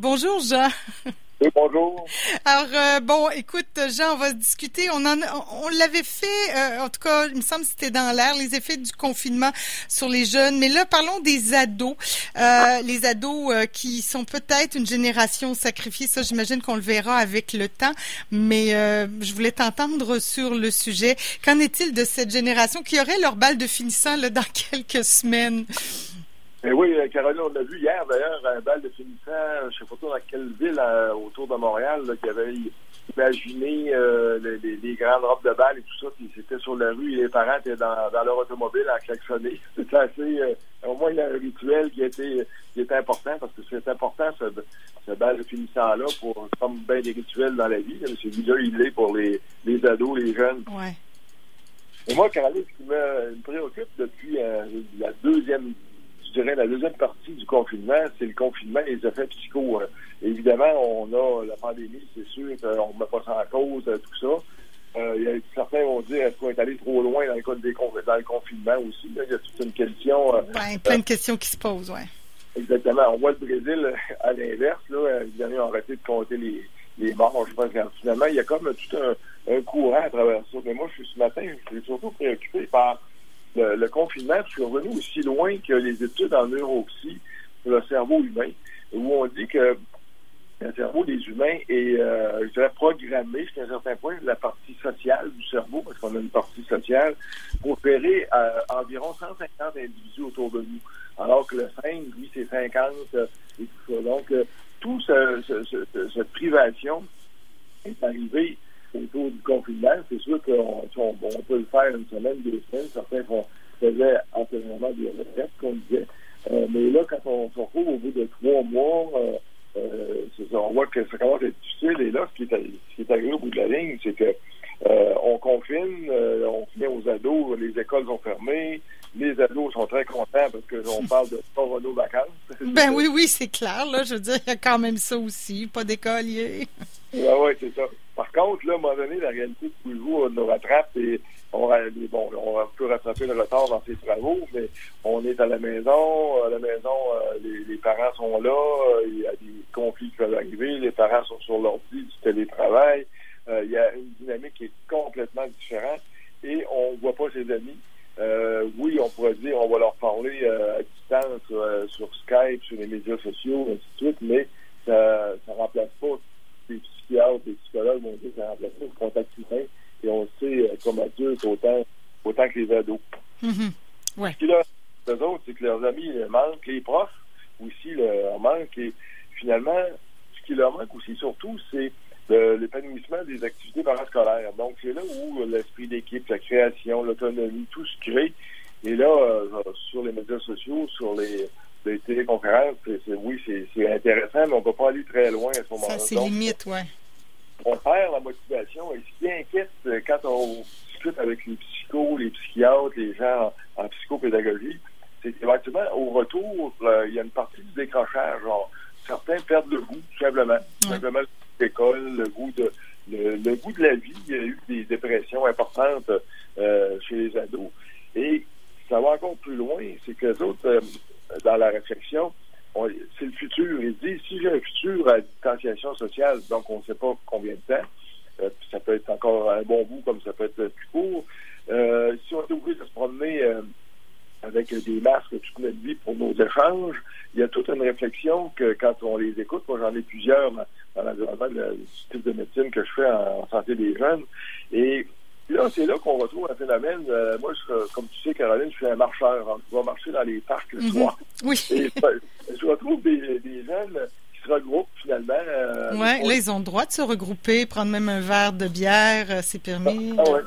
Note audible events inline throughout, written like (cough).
Bonjour Jean. Oui, bonjour. Alors, euh, bon, écoute, Jean, on va discuter. On en, on l'avait fait, euh, en tout cas, il me semble que c'était dans l'air, les effets du confinement sur les jeunes. Mais là, parlons des ados. Euh, les ados qui sont peut-être une génération sacrifiée. Ça, j'imagine qu'on le verra avec le temps. Mais je voulais t'entendre sur le sujet. Qu'en est-il de cette génération qui aurait leur balle de finissant là, dans (laughs) quelques semaines? Mais oui, euh, Caroline, on l'a vu hier d'ailleurs, un bal de finissant, je ne sais pas dans quelle ville euh, autour de Montréal, qui avait imaginé euh, les, grandes robes de bal et tout ça, puis c'était sur la rue et les parents étaient dans, leur automobile à klaxonner. (laughs) C'était assez, au moins un rituel qui était, qui était important parce que c'est important ce, ce bal de finissant-là pour comme bien des rituels dans la vie. C'est déjà il est pour les, les ados, les jeunes. Ouais. Et moi, Caroline, ce qui me, me préoccupe depuis la deuxième je dirais, la deuxième partie du confinement, c'est le confinement et les effets psychos. Euh, évidemment, on a la pandémie, c'est sûr qu'on ne met pas ça en cause, euh, tout ça. Euh, il y a, certains vont dire est-ce qu'on est allé trop loin dans le, des, dans le confinement aussi? il y a toute une question. Ben, plein de questions qui se posent, oui. Exactement. On voit le Brésil à l'inverse. Là, ils ont arrêté de compter les, les morts. Je pense finalement, il y a comme tout un, un courant à travers ça. Mais moi, je suis ce matin, je suis surtout préoccupé par le, confinement, suis revenu aussi loin que les études en neuropsy sur le cerveau humain, où on dit que le cerveau des humains est, euh, programmé jusqu'à un certain point, la partie sociale du cerveau, parce qu'on a une partie sociale, pour opérer euh, environ 150 individus autour de nous. Alors que le 5, lui, c'est 50 euh, et tout ça. Donc, euh, tout cette privation est arrivée autour du confinement. C'est sûr qu'on on, peut le faire une semaine, deux semaines. Certains font, faisaient entièrement des retraites, comme disait. Euh, mais là, quand on se retrouve au bout de trois mois, euh, euh, on voit que ça commence à être difficile. Et là, ce qui est, ce qui est arrivé au bout de la ligne, c'est que euh, on confine, euh, on met aux ados, les écoles sont fermées, les ados sont très contents parce que on parle de (laughs) pas nos vacances. Ben oui, oui, c'est clair, là. Je veux dire, il y a quand même ça aussi, pas d'école. Oui, oui, c'est ça. Contre, là, à un moment donné, la réalité de jours nous rattrape et on, bon, on peut rattraper le retard dans ses travaux, mais on est à la maison. À la maison, euh, les, parents sont là. Il y a des conflits qui peuvent arriver. Les parents sont sur l'ordi du télétravail. Euh, il y a une dynamique qui est complètement différente et on ne voit pas ses amis. Euh, oui, on pourrait dire on va leur parler à distance sur Skype, sur les médias sociaux, ainsi de suite, mais ça ne remplace pas des psychiatres, des psychologues vont dire que ça remplace pas le contact humain et on sait comme adulte autant, autant que les ados. Mm-hmm. ouais. Ce qui là, eux autres, c'est que leurs amis manquent, les profs aussi leur manquent et finalement, ce qui leur manque aussi surtout, c'est l'épanouissement des activités parascolaires. Donc, c'est là où l'esprit d'équipe, la création, l'autonomie, tout se crée. Et là, euh, sur les médias sociaux, sur les, les téléconférences, oui, c'est intéressant, mais on ne peut pas aller très loin à ce moment-là. Ça, c'est limite, oui. On perd la motivation. Et ce qui inquiète euh, quand on discute avec les psychos, les psychiatres, les gens en, psychopédagogie, c'est qu'éventuellement, au retour, euh, il y a une partie du décrochage. Genre, certains perdent le goût, tout simplement. Simplement, l'école, le goût de le, goût de la vie. Il y a eu des dépressions importantes euh, chez les ados. Et ça va encore plus loin, c'est que les autres, euh, dans la réflexion, c'est le futur. Ils disent, si j'ai un futur à distanciation sociale, donc on ne sait pas combien de temps, euh, ça peut être encore un bon bout comme ça peut être plus court. si on est obligé de se promener avec des masques toute notre vie pour nos échanges, il y a toute une réflexion que quand on les écoute, moi j'en ai plusieurs dans l'environnement du type de médecine que je fais en, santé des jeunes. Et là, c'est là qu'on retrouve un phénomène. Euh, moi, je, comme tu sais, Caroline, je suis un marcheur. Hein. Je vais marcher dans les parcs le mhm. soir. Oui. Et je retrouve des, jeunes qui se regroupent finalement. Euh, oui, là, ils ont le droit de se regrouper, prendre même un verre de bière, euh, c'est permis. Ah, ouais.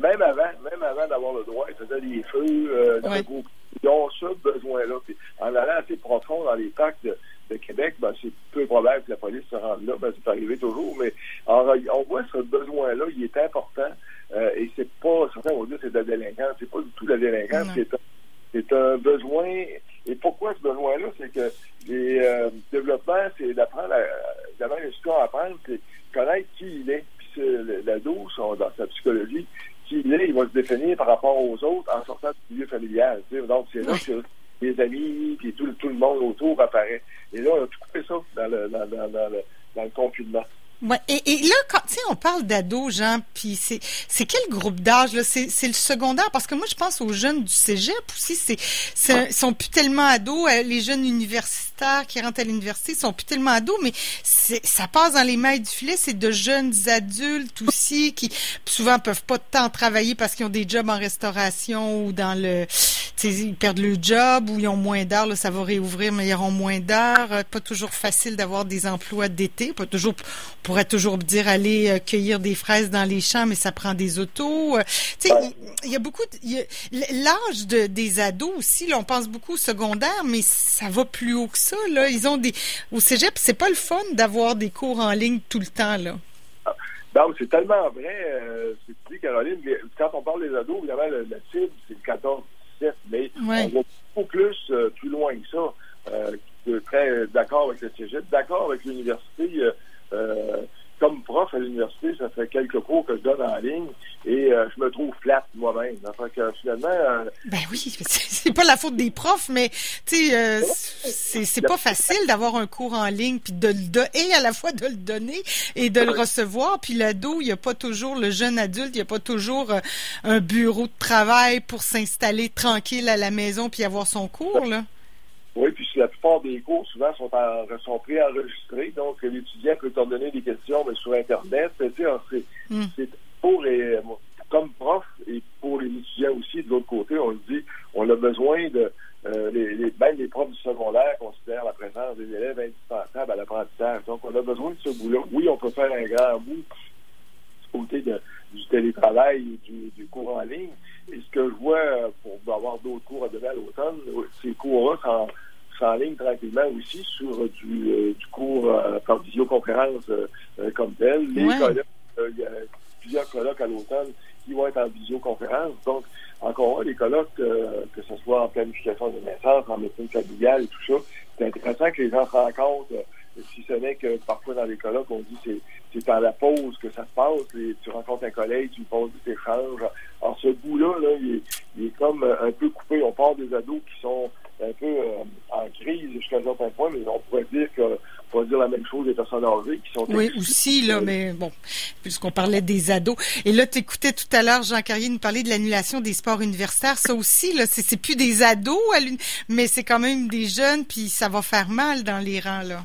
Même avant, même avant d'avoir le droit, ils faisaient des feux euh, le groupe. Ils ont ce besoin-là. en allant assez profond dans les parcs de, Québec, ben, c'est peu probable que la police se rende là. Ben, c'est arrivé toujours, mais on voit ce besoin-là, il est important. Euh, et c'est pas, certains vont dire c'est de la délinquance. C'est pas du tout de la délinquance. C'est un, c'est un besoin. Et pourquoi ce besoin-là? C'est que les euh, développements, c'est d'apprendre, d'abord, à apprendre, c'est connaître qui il est. Puis l'ado, dans sa psychologie, il est, il va se définir par rapport aux autres en sortant du milieu familial. Donc, c'est là que les amis, puis tout, tout le monde autour apparaît. Et là, on a tout coupé ça dans le, dans, dans, dans le, dans le confinement. Ouais. Et, et, là, quand on parle d'ados, Jean, puis c'est c'est quel groupe d'âge là? C'est le secondaire parce que moi je pense aux jeunes du cégep aussi. C'est c'est sont plus tellement ados. Euh, les jeunes universitaires qui rentrent à l'université sont plus tellement ados, mais c'est ça passe dans les mailles du filet. C'est de jeunes adultes aussi qui souvent peuvent pas tant travailler parce qu'ils ont des jobs en restauration ou dans le ils perdent le job ou ils ont moins d'heures. Ça va réouvrir, mais ils auront moins d'heures. Euh, pas toujours facile d'avoir des emplois d'été. Pas toujours pourrait toujours dire aller euh, cueillir des fraises dans les champs, mais ça prend des autos. Euh, tu sais, il y, a beaucoup. L'âge de, des ados aussi, là, on pense beaucoup au secondaire, mais ça va plus haut que ça. Là, ils ont des. Au cégep, c'est pas le fun d'avoir des cours en ligne tout le temps là. Donc, c'est tellement vrai, euh, ce que tu dis, Caroline. Quand on parle des ados, évidemment, la cible, c'est le 14-17, mais on va beaucoup plus, plus loin que ça. Euh, très d'accord avec le cégep, d'accord avec l'université. Euh, comme prof à l'université, ça fait quelques cours que je donne en ligne et euh, je me trouve flat moi-même. Enfin que finalement. Euh, ben oui, (laughs) c'est pas la faute des profs, mais tu sais, c'est pas facile d'avoir un cours en ligne puis de le et à la fois de le donner et de le recevoir. Puis l'ado, il n'y a pas toujours le jeune adulte, il n'y a pas toujours un bureau de travail pour s'installer tranquille à la maison puis avoir son cours là. Oui, puis la plupart des cours, souvent, sont, en, sont préenregistrés. Donc, l'étudiant peut t'en donner des questions mais sur Internet. Hmm. C'est pour, comme prof et pour les étudiants aussi, de l'autre côté, on le dit, on a besoin de. Euh, les, les, même les profs du secondaire considèrent la présence des élèves indispensable à l'apprentissage. Donc, on a besoin de ce bout-là. Oui, on peut faire un grand bout du côté de, du télétravail et du, du cours en ligne, et ce que je vois euh, pour avoir d'autres cours à donner à l'automne, ces cours-là en ligne tranquillement aussi sur du, euh, du cours euh, par visioconférence comme tel. Les colloques, il y a plusieurs colloques à l'automne qui vont être en visioconférence. Donc, encore les colloques, que ce soit en planification de naissance, en médecine familiale et tout ça, c'est intéressant que les gens se rencontrent si ce n'est que parfois dans les colloques, on dit c'est c'est à la pause que ça se passe. tu rencontres un collègue, tu lui poses des échanges. Alors, ce bout-là, là, il, est, comme un peu coupé. On parle des ados qui sont un peu euh, en crise jusqu'à un certain point, mais on pourrait dire que on dire la même chose des personnes âgées qui sont Oui, aussi, là, mais bon, puisqu'on parlait des ados. Et là, tu écoutais tout à l'heure Jean Carrier nous parler de l'annulation des sports universitaires. Ça aussi, là, c'est plus des ados, mais c'est quand même des jeunes, puis ça va faire mal dans les rangs, là.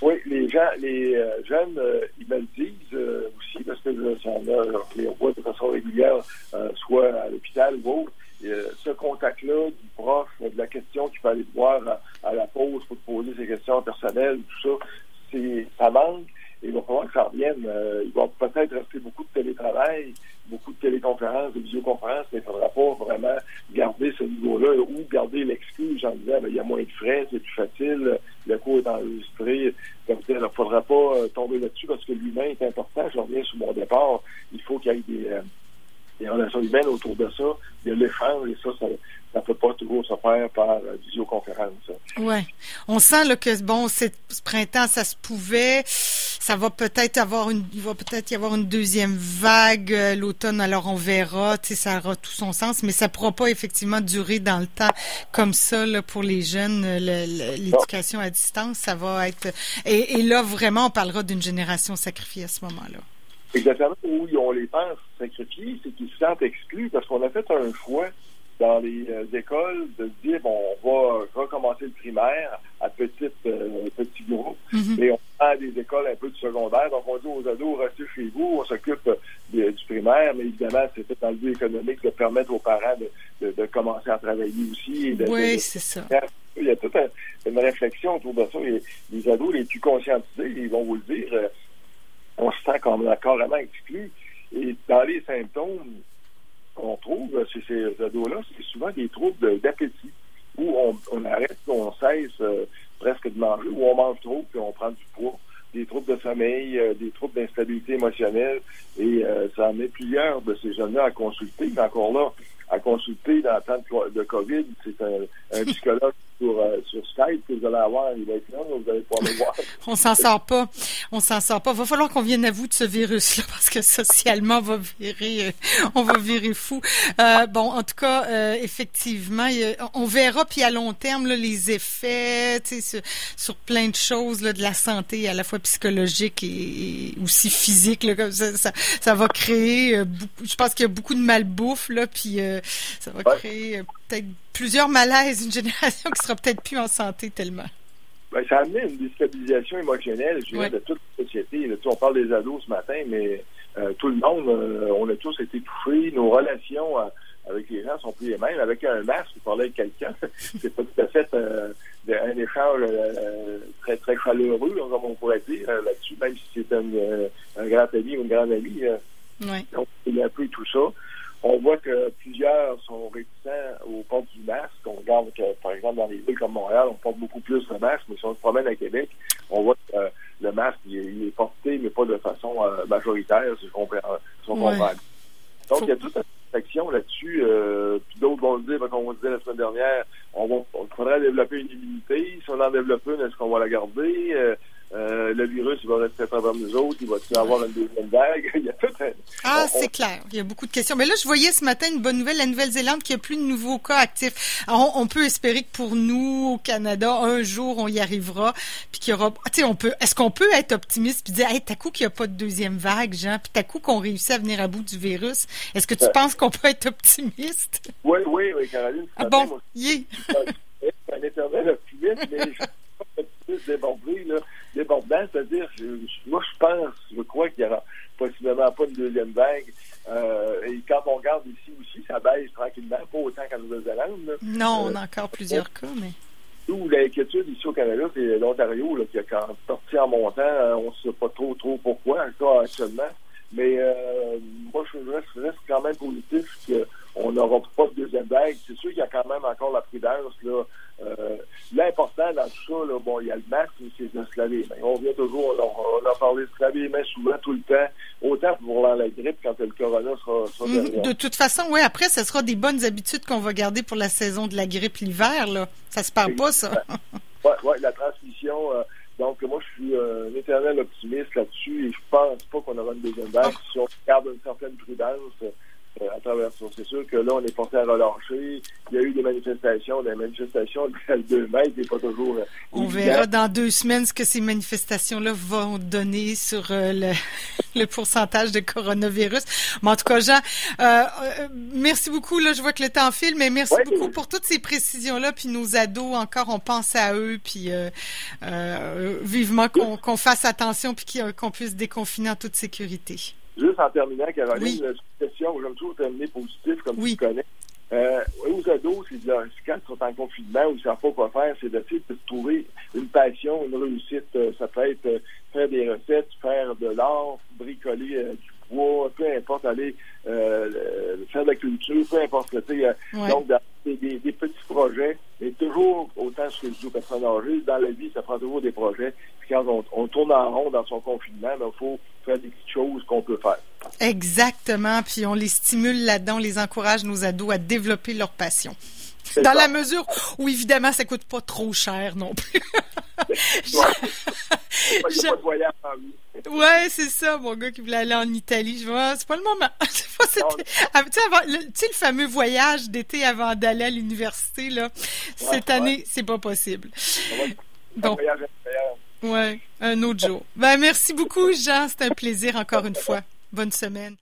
Oui, les gens, les euh, jeunes, euh, ils me le disent euh, aussi parce que ça, on les voit de façon régulière, soit à l'hôpital ou autre. ce contact-là du prof, de la question qu'il aller voir à, la pause pour te poser ses questions personnelles, tout ça, c'est ça manque. Et il va falloir que ça revienne. il va peut-être rester beaucoup de télétravail, beaucoup de téléconférences, de visioconférences, mais il ne faudra pas vraiment garder ce niveau-là ou garder l'excuse en disant ben, il y a moins de frais, c'est plus le cours est enregistré. Donc, il ne faudra pas euh, tomber là-dessus parce que l'humain est important. Je reviens sur mon départ. Il faut qu'il y ait des, euh, relations humaines autour de ça, de l'échange, et ça, ça peut pas toujours se faire par euh, visioconférence. Oui. On sent là, que bon, ce printemps, ça se pouvait. Ça va peut-être avoir une, il va peut-être y avoir une deuxième vague euh, l'automne. Alors on verra, ça aura tout son sens, mais ça pourra pas effectivement durer dans le temps comme ça là, pour les jeunes. L'éducation à distance, ça va être. Et, et là, vraiment, on parlera d'une génération sacrifiée à ce moment-là. Exactement. Où on les pense sacrifiés, c'est qu'ils se sentent exclus parce qu'on a fait un choix dans les euh, écoles de dire bon, on va recommencer le primaire à petite, euh, petit groupe mm-hmm. et on a des écoles un peu du secondaire. Donc on dit aux ados restez chez vous, on s'occupe du primaire, mais évidemment c'était dans le but économique de permettre aux parents de, de, commencer à travailler aussi. oui, c'est ça. Il y a toute une réflexion autour de ça. Les, les ados les plus conscientisés, ils vont vous le dire. Euh, on se sent comme carrément exclu. Et dans les symptômes qu'on trouve chez ces ados-là, c'est souvent des troubles d'appétit, où on, arrête, on cesse euh, presque de manger, où on mange trop, puis on prend du poids, des troubles de sommeil, euh, des troubles d'instabilité émotionnelle, et euh, ça en met plusieurs de ces jeunes-là à consulter, mais encore là, à consulter dans le temps de, COVID. C'est un, (laughs) psychologue sur, euh, sur Skype que vous allez avoir. Il va être là, vous allez pouvoir le voir. (laughs) on s'en sort pas. On s'en sort pas. Va falloir qu'on vienne à vous de ce virus-là (laughs) parce que socialement, on va virer, euh, on va virer fou. Euh, bon, en tout cas, euh, effectivement, on verra puis à long terme là, les effets sur, sur plein de choses là, de la santé, à la fois psychologique et, aussi physique. Là, ça, ça, ça, va créer, beaucoup, je pense qu'il y a beaucoup de malbouffe là, puis ça va créer peut-être plusieurs malaises, une génération qui sera peut-être plus en santé tellement. Ben, ça a amené une déstabilisation émotionnelle, je dirais, de toute la société. Là, on parle des ados ce matin, mais euh, tout le monde, euh, on a tous été touchés. Nos relations euh, avec les gens sont plus les mêmes. Avec un masque, vous parlez avec quelqu'un, (laughs) c'est pas tout à fait un échange très très chaleureux, comme on pourrait dire là-dessus, même si c'est un, un, grand ami ou une grande amie. Ouais. Donc, il y a un peu tout ça. On voit que plusieurs sont réticents au port du masque. On regarde que, par exemple, dans les villes comme Montréal, on porte beaucoup plus le masque, mais si on se promène à Québec, on voit que euh, le masque, il, est porté, mais pas de façon euh, majoritaire, si je comprends. Donc, il y a toute une réflexion là-dessus. Euh, puis d'autres vont dire, comme on disait la semaine dernière, on, va, on faudrait développer une immunité. Si on en développe une, est-ce qu'on va la garder? Euh, le virus, il va rester à travers nous autres, il va-tu avoir une deuxième vague? (laughs) il y a tout un... Ah, c'est clair. Il y a beaucoup de questions. Mais là, je voyais ce matin une bonne nouvelle, la Nouvelle-Zélande, qui a plus de nouveaux cas actifs. Alors, on, peut espérer que pour nous, au Canada, un jour, on y arrivera, puis qu'il y aura... Tu sais, on peut... Est-ce qu'on peut être optimiste puis dire, hey, t'as coup qu'il n'y a pas de deuxième vague, Jean, puis t'as coup qu'on réussit à venir à bout du virus? Est-ce que tu penses qu'on peut être optimiste? Oui, oui, oui, Caroline. Ah bon? Yeah. un éternel optimiste, mais je suis débordé, là débordant, c'est-à-dire, moi, je pense, je crois qu'il y aura possiblement pas une deuxième vague. Euh, et quand on regarde ici aussi, ça baisse tranquillement, pas autant qu'en Nouvelle-Zélande. Non, on a encore plusieurs cas, mais. Nous, l'inquiétude ici au Canada, c'est l'Ontario qui a quand sorti en montant. Euh, on ne sait pas trop trop pourquoi, encore actuellement. Mais euh, moi, je reste, quand même positif qu'on n'aura pas de deuxième vague. C'est sûr qu'il y a quand même encore la prudence. là. Euh, l'important dans tout ça, là, bon, il y a le masque, c'est de se laver les mains. On vient toujours, on, a parlé de se laver les mains souvent, tout le temps, autant pour la grippe quand le corona sera, sera mhm. De toute façon, oui, après, ce sera des bonnes habitudes qu'on va garder pour la saison de la grippe l'hiver. là. Ça se parle pas, ça. oui, ouais, la transmission... Euh, donc, moi, je suis un éternel optimiste là-dessus et je pense pas qu'on aura une deuxième vague. Ah. Si on garde une certaine prudence euh, à travers ça. C'est sûr que là, on est porté à relâcher. Il y a eu des manifestations, des manifestations (laughs) de 2 mètres, c'est pas toujours. Euh, on verra dans deux semaines ce que ces manifestations-là vont donner sur euh, le, (laughs) le, pourcentage de coronavirus. Mais en tout cas, Jean, merci beaucoup. Là, je vois que le temps file, mais merci beaucoup pour toutes ces précisions-là. Puis nos ados, encore, on pense à eux. Puis vivement qu'on fasse attention puis qu'on puisse déconfiner en toute sécurité. Juste en terminant, Caroline, une question, j'aime toujours terminer positif, comme tu connais. Euh, aux ados, c'est de, quand ils sont en confinement ou ils ne savent pas quoi faire, c'est d'essayer de trouver une passion, une réussite. Euh, ça peut être euh, faire des recettes, faire de l'art, bricoler du bois, peu importe, aller faire de la culture, peu importe. Ouais. Donc, des, des, des, petits projets, mais toujours, autant ce que je dis aux personnes âgées, dans la vie, ça prend toujours des projets. Puis quand on, on tourne en rond dans son confinement, il faut faire des petites choses qu'on peut faire. Exactement. Puis on les stimule là-dedans, on les encourage, nos ados, à développer leur passion. Dans la mesure où, évidemment, ça coûte pas trop cher non plus. Ouais, c'est ça, mon gars qui voulait aller en Italie. Je vois, c'est pas le moment. (laughs) (laughs) Ah, tu sais, le, fameux voyage d'été avant d'aller à l'université, là. Cette année, c'est pas possible. Bon. Ouais, un autre jour. Ben, merci beaucoup, Jean. C'était un plaisir encore une fois. Bonne semaine.